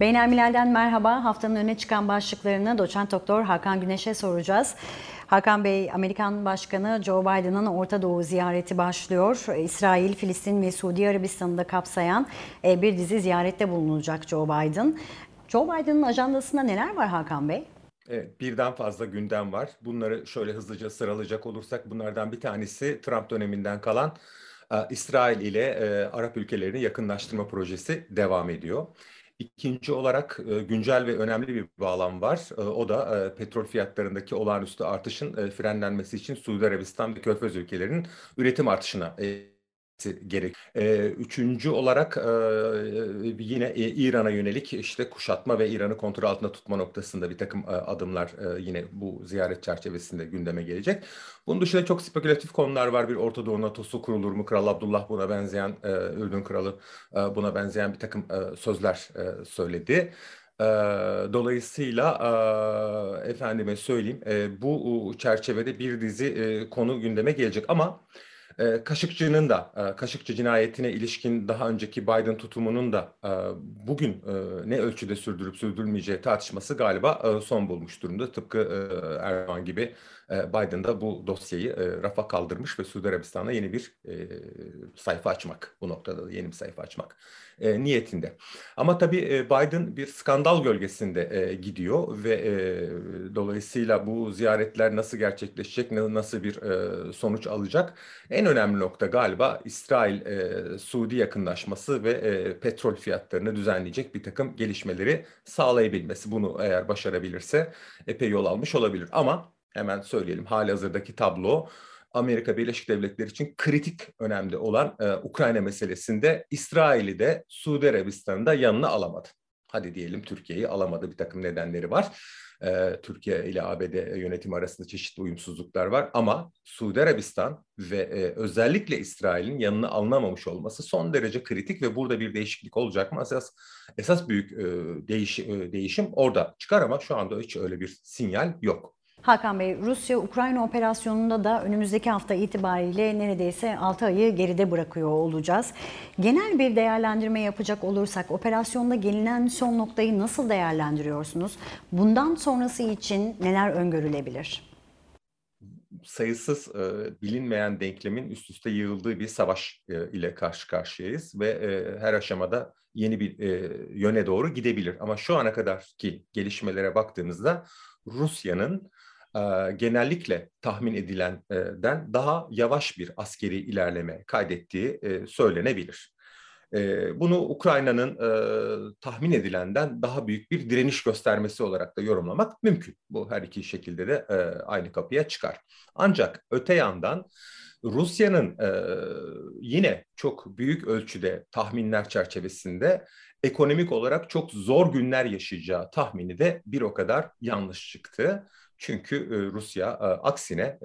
Beynelmilal'den merhaba. Haftanın öne çıkan başlıklarını doçent doktor Hakan Güneş'e soracağız. Hakan Bey, Amerikan Başkanı Joe Biden'ın Orta Doğu ziyareti başlıyor. İsrail, Filistin ve Suudi Arabistan'ı da kapsayan e, bir dizi ziyarette bulunacak Joe Biden. Joe Biden'ın ajandasında neler var Hakan Bey? Evet, birden fazla gündem var. Bunları şöyle hızlıca sıralayacak olursak bunlardan bir tanesi Trump döneminden kalan e, İsrail ile e, Arap ülkelerini yakınlaştırma projesi devam ediyor. İkinci olarak e, güncel ve önemli bir bağlam var. E, o da e, petrol fiyatlarındaki olağanüstü artışın frenlenmesi için Suudi Arabistan ve Körfez ülkelerinin üretim artışına gerek. E, üçüncü olarak e, yine İran'a yönelik işte kuşatma ve İran'ı kontrol altında tutma noktasında bir takım e, adımlar e, yine bu ziyaret çerçevesinde gündeme gelecek. Bunun dışında çok spekülatif konular var. Bir Orta Doğu NATO'su kurulur mu? Kral Abdullah buna benzeyen, e, Ürdün Kralı e, buna benzeyen bir takım e, sözler e, söyledi. Dolayısıyla efendime söyleyeyim bu çerçevede bir dizi konu gündeme gelecek ama Kaşıkçı'nın da, e, Kaşıkçı cinayetine ilişkin daha önceki Biden tutumunun da e, bugün e, ne ölçüde sürdürüp sürdürülmeyeceği tartışması galiba son bulmuş durumda. Tıpkı Erdoğan gibi Biden da bu dosyayı e, rafa kaldırmış ve Suudi Arabistan'a yeni bir e, sayfa açmak, bu noktada da yeni bir sayfa açmak e, niyetinde. Ama tabii Biden bir skandal gölgesinde gidiyor ve dolayısıyla bu ziyaretler nasıl gerçekleşecek, nasıl bir sonuç alacak? En önemli nokta galiba İsrail-Suudi yakınlaşması ve petrol fiyatlarını düzenleyecek bir takım gelişmeleri sağlayabilmesi. Bunu eğer başarabilirse epey yol almış olabilir. Ama hemen söyleyelim hali hazırdaki tablo Amerika Birleşik Devletleri için kritik önemli olan e, Ukrayna meselesinde İsrail'i de Suudi Arabistan'ı da yanına alamadı. Hadi diyelim Türkiye'yi alamadı bir takım nedenleri var. E, Türkiye ile ABD yönetim arasında çeşitli uyumsuzluklar var ama Suudi Arabistan ve e, özellikle İsrail'in yanına alınamamış olması son derece kritik ve burada bir değişiklik olacak mı? Esas esas büyük e, değiş, e, değişim orada çıkar ama şu anda hiç öyle bir sinyal yok. Hakan Bey, Rusya-Ukrayna operasyonunda da önümüzdeki hafta itibariyle neredeyse 6 ayı geride bırakıyor olacağız. Genel bir değerlendirme yapacak olursak operasyonda gelinen son noktayı nasıl değerlendiriyorsunuz? Bundan sonrası için neler öngörülebilir? sayısız e, bilinmeyen denklemin üst üste yığıldığı bir savaş e, ile karşı karşıyayız ve e, her aşamada yeni bir e, yöne doğru gidebilir. Ama şu ana kadarki gelişmelere baktığımızda Rusya'nın genellikle tahmin edilenden daha yavaş bir askeri ilerleme kaydettiği söylenebilir. bunu Ukrayna'nın tahmin edilenden daha büyük bir direniş göstermesi olarak da yorumlamak mümkün. Bu her iki şekilde de aynı kapıya çıkar. Ancak öte yandan Rusya'nın yine çok büyük ölçüde tahminler çerçevesinde ekonomik olarak çok zor günler yaşayacağı tahmini de bir o kadar yanlış çıktı. Çünkü Rusya aksine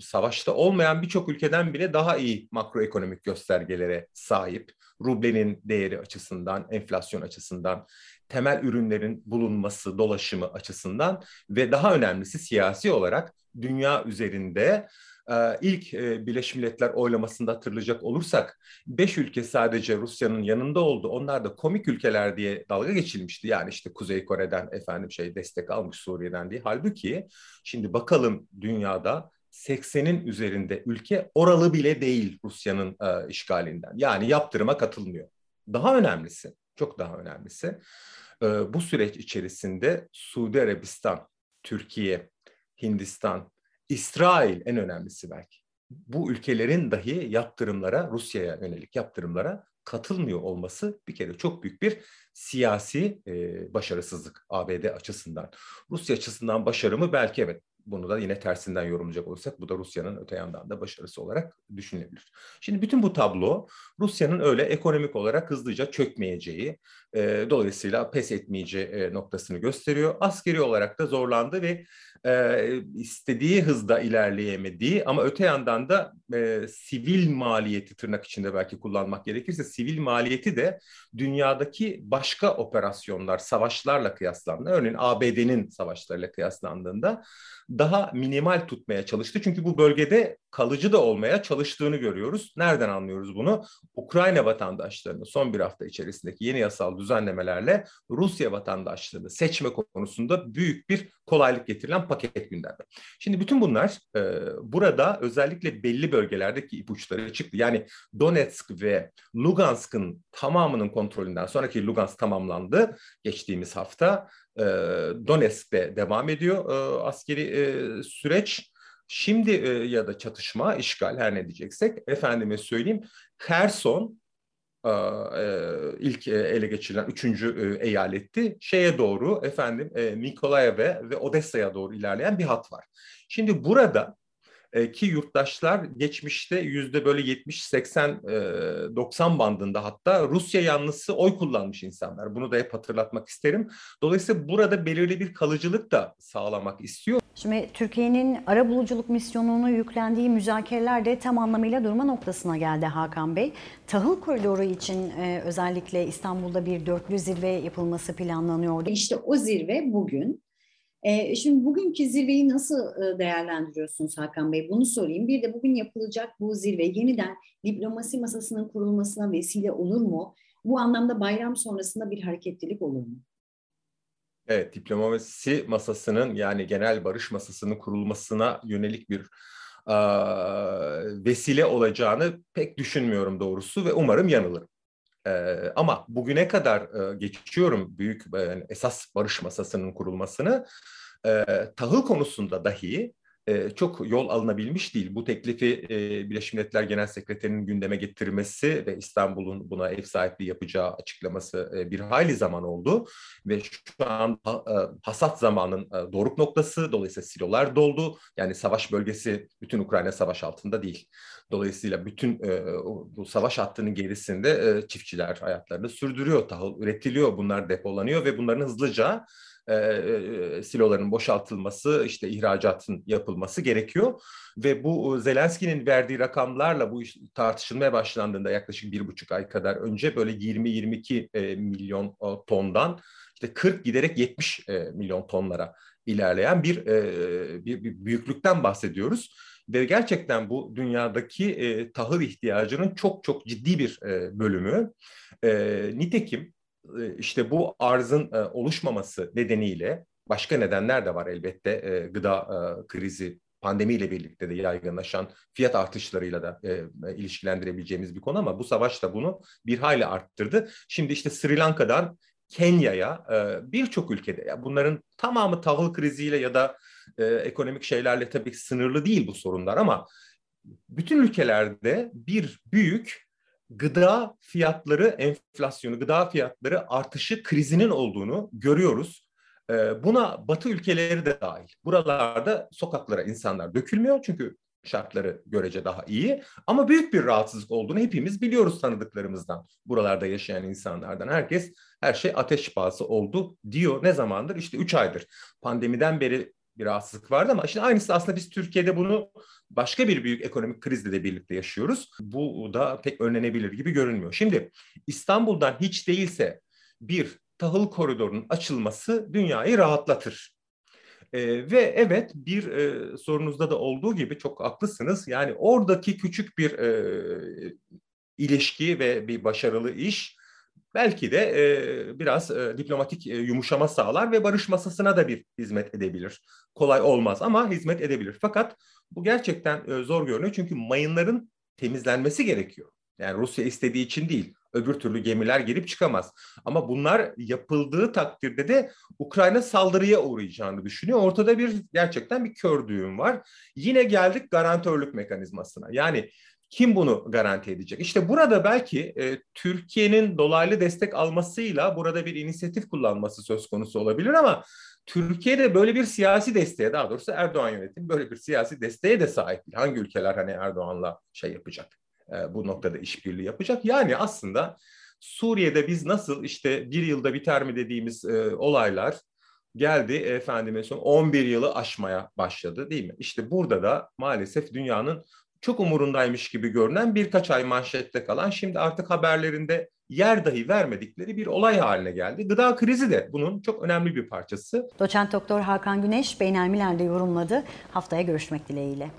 savaşta olmayan birçok ülkeden bile daha iyi makroekonomik göstergelere sahip. Rublenin değeri açısından, enflasyon açısından, temel ürünlerin bulunması, dolaşımı açısından ve daha önemlisi siyasi olarak dünya üzerinde ilk e, Birleşmiş Milletler oylamasında hatırlayacak olursak beş ülke sadece Rusya'nın yanında oldu. Onlar da komik ülkeler diye dalga geçilmişti. Yani işte Kuzey Kore'den efendim şey destek almış Suriye'den diye. Halbuki şimdi bakalım dünyada 80'in üzerinde ülke oralı bile değil Rusya'nın e, işgalinden. Yani yaptırıma katılmıyor. Daha önemlisi, çok daha önemlisi e, bu süreç içerisinde Suudi Arabistan, Türkiye, Hindistan, İsrail en önemlisi belki. Bu ülkelerin dahi yaptırımlara, Rusya'ya yönelik yaptırımlara katılmıyor olması bir kere çok büyük bir siyasi e, başarısızlık ABD açısından. Rusya açısından başarı mı? Belki evet bunu da yine tersinden yorumlayacak olursak bu da Rusya'nın öte yandan da başarısı olarak düşünülebilir. Şimdi bütün bu tablo Rusya'nın öyle ekonomik olarak hızlıca çökmeyeceği, e, dolayısıyla pes etmeyeceği e, noktasını gösteriyor. Askeri olarak da zorlandı ve e, istediği hızda ilerleyemediği ama öte yandan da e, sivil maliyeti tırnak içinde belki kullanmak gerekirse sivil maliyeti de dünyadaki başka operasyonlar, savaşlarla kıyaslandığında örneğin ABD'nin savaşlarıyla kıyaslandığında daha minimal tutmaya çalıştı. Çünkü bu bölgede kalıcı da olmaya çalıştığını görüyoruz. Nereden anlıyoruz bunu? Ukrayna vatandaşlarını son bir hafta içerisindeki yeni yasal düzenlemelerle Rusya vatandaşlığını seçme konusunda büyük bir kolaylık getirilen paket gündemde. Şimdi bütün bunlar e, burada özellikle belli bölgelerdeki ipuçları çıktı. Yani Donetsk ve Lugansk'ın tamamının kontrolünden sonraki Lugansk tamamlandı geçtiğimiz hafta. E, Donetsk'te devam ediyor e, askeri e, süreç. Şimdi e, ya da çatışma, işgal her ne diyeceksek efendime söyleyeyim Kherson e, ilk e, ele geçirilen üçüncü e, eyaletti. Şeye doğru efendim e, Mikolayev'e ve Odessa'ya doğru ilerleyen bir hat var. Şimdi burada e, ki yurttaşlar geçmişte yüzde böyle 70, 80, 90 bandında hatta Rusya yanlısı oy kullanmış insanlar. Bunu da hep hatırlatmak isterim. Dolayısıyla burada belirli bir kalıcılık da sağlamak istiyor. Şimdi Türkiye'nin ara buluculuk misyonunu yüklendiği müzakereler de tam anlamıyla durma noktasına geldi Hakan Bey. Tahıl koridoru için e, özellikle İstanbul'da bir dörtlü zirve yapılması planlanıyordu. İşte o zirve bugün e, şimdi bugünkü zirveyi nasıl değerlendiriyorsunuz Hakan Bey? Bunu sorayım. Bir de bugün yapılacak bu zirve yeniden diplomasi masasının kurulmasına vesile olur mu? Bu anlamda bayram sonrasında bir hareketlilik olur mu? Evet, diplomasi masasının yani genel barış masasının kurulmasına yönelik bir e, vesile olacağını pek düşünmüyorum doğrusu ve umarım yanılırım. E, ama bugüne kadar e, geçiyorum büyük yani esas barış masasının kurulmasını. E, tahıl konusunda dahi e, çok yol alınabilmiş değil. Bu teklifi e, Birleşmiş Milletler Genel Sekreterinin gündeme getirmesi ve İstanbul'un buna ev sahipliği yapacağı açıklaması e, bir hayli zaman oldu. Ve şu an e, hasat zamanın doruk noktası, dolayısıyla silolar doldu. Yani savaş bölgesi bütün Ukrayna savaş altında değil. Dolayısıyla bütün bu savaş hattının gerisinde e, çiftçiler hayatlarını sürdürüyor, tahıl üretiliyor, bunlar depolanıyor ve bunların hızlıca e, e, siloların boşaltılması, işte ihracatın yapılması gerekiyor. Ve bu Zelenski'nin verdiği rakamlarla bu iş tartışılmaya başlandığında yaklaşık bir buçuk ay kadar önce böyle 20-22 e, milyon tondan işte 40 giderek 70 e, milyon tonlara ilerleyen bir, e, bir, bir büyüklükten bahsediyoruz. Ve gerçekten bu dünyadaki e, tahıl ihtiyacının çok çok ciddi bir e, bölümü. E, nitekim e, işte bu arzın e, oluşmaması nedeniyle başka nedenler de var elbette e, gıda krizi pandemiyle birlikte de yaygınlaşan fiyat artışlarıyla da e, ilişkilendirebileceğimiz bir konu ama bu savaş da bunu bir hayli arttırdı. Şimdi işte Sri Lanka'dan Kenya'ya e, birçok ülkede bunların tamamı tahıl kriziyle ya da e, ekonomik şeylerle tabii sınırlı değil bu sorunlar ama bütün ülkelerde bir büyük gıda fiyatları enflasyonu, gıda fiyatları artışı krizinin olduğunu görüyoruz. Ee, buna Batı ülkeleri de dahil. Buralarda sokaklara insanlar dökülmüyor çünkü şartları görece daha iyi. Ama büyük bir rahatsızlık olduğunu hepimiz biliyoruz tanıdıklarımızdan. Buralarda yaşayan insanlardan. Herkes her şey ateş pahası oldu diyor. Ne zamandır? İşte 3 aydır. Pandemiden beri bir rahatsızlık vardı ama şimdi aynısı aslında biz Türkiye'de bunu başka bir büyük ekonomik krizle de birlikte yaşıyoruz. Bu da pek önlenebilir gibi görünmüyor. Şimdi İstanbul'dan hiç değilse bir tahıl koridorunun açılması dünyayı rahatlatır. ee, ve evet bir e, sorunuzda da olduğu gibi çok haklısınız. Yani oradaki küçük bir e, ilişki ve bir başarılı iş belki de e, biraz e, diplomatik e, yumuşama sağlar ve barış masasına da bir hizmet edebilir. Kolay olmaz ama hizmet edebilir. Fakat bu gerçekten e, zor görünüyor çünkü mayınların temizlenmesi gerekiyor. Yani Rusya istediği için değil. Öbür türlü gemiler girip çıkamaz. Ama bunlar yapıldığı takdirde de Ukrayna saldırıya uğrayacağını düşünüyor. Ortada bir gerçekten bir kör düğüm var. Yine geldik garantörlük mekanizmasına. Yani kim bunu garanti edecek? İşte burada belki e, Türkiye'nin dolaylı destek almasıyla burada bir inisiyatif kullanması söz konusu olabilir ama Türkiye'de böyle bir siyasi desteğe daha doğrusu Erdoğan yönetimi böyle bir siyasi desteğe de sahip. Hangi ülkeler hani Erdoğan'la şey yapacak? E, bu noktada işbirliği yapacak. Yani aslında Suriye'de biz nasıl işte bir yılda biter mi dediğimiz e, olaylar geldi efendime son 11 yılı aşmaya başladı değil mi? İşte burada da maalesef dünyanın çok umurundaymış gibi görünen birkaç ay manşette kalan şimdi artık haberlerinde yer dahi vermedikleri bir olay haline geldi. Gıda krizi de bunun çok önemli bir parçası. Doçent Doktor Hakan Güneş Beynelmiler'de yorumladı. Haftaya görüşmek dileğiyle.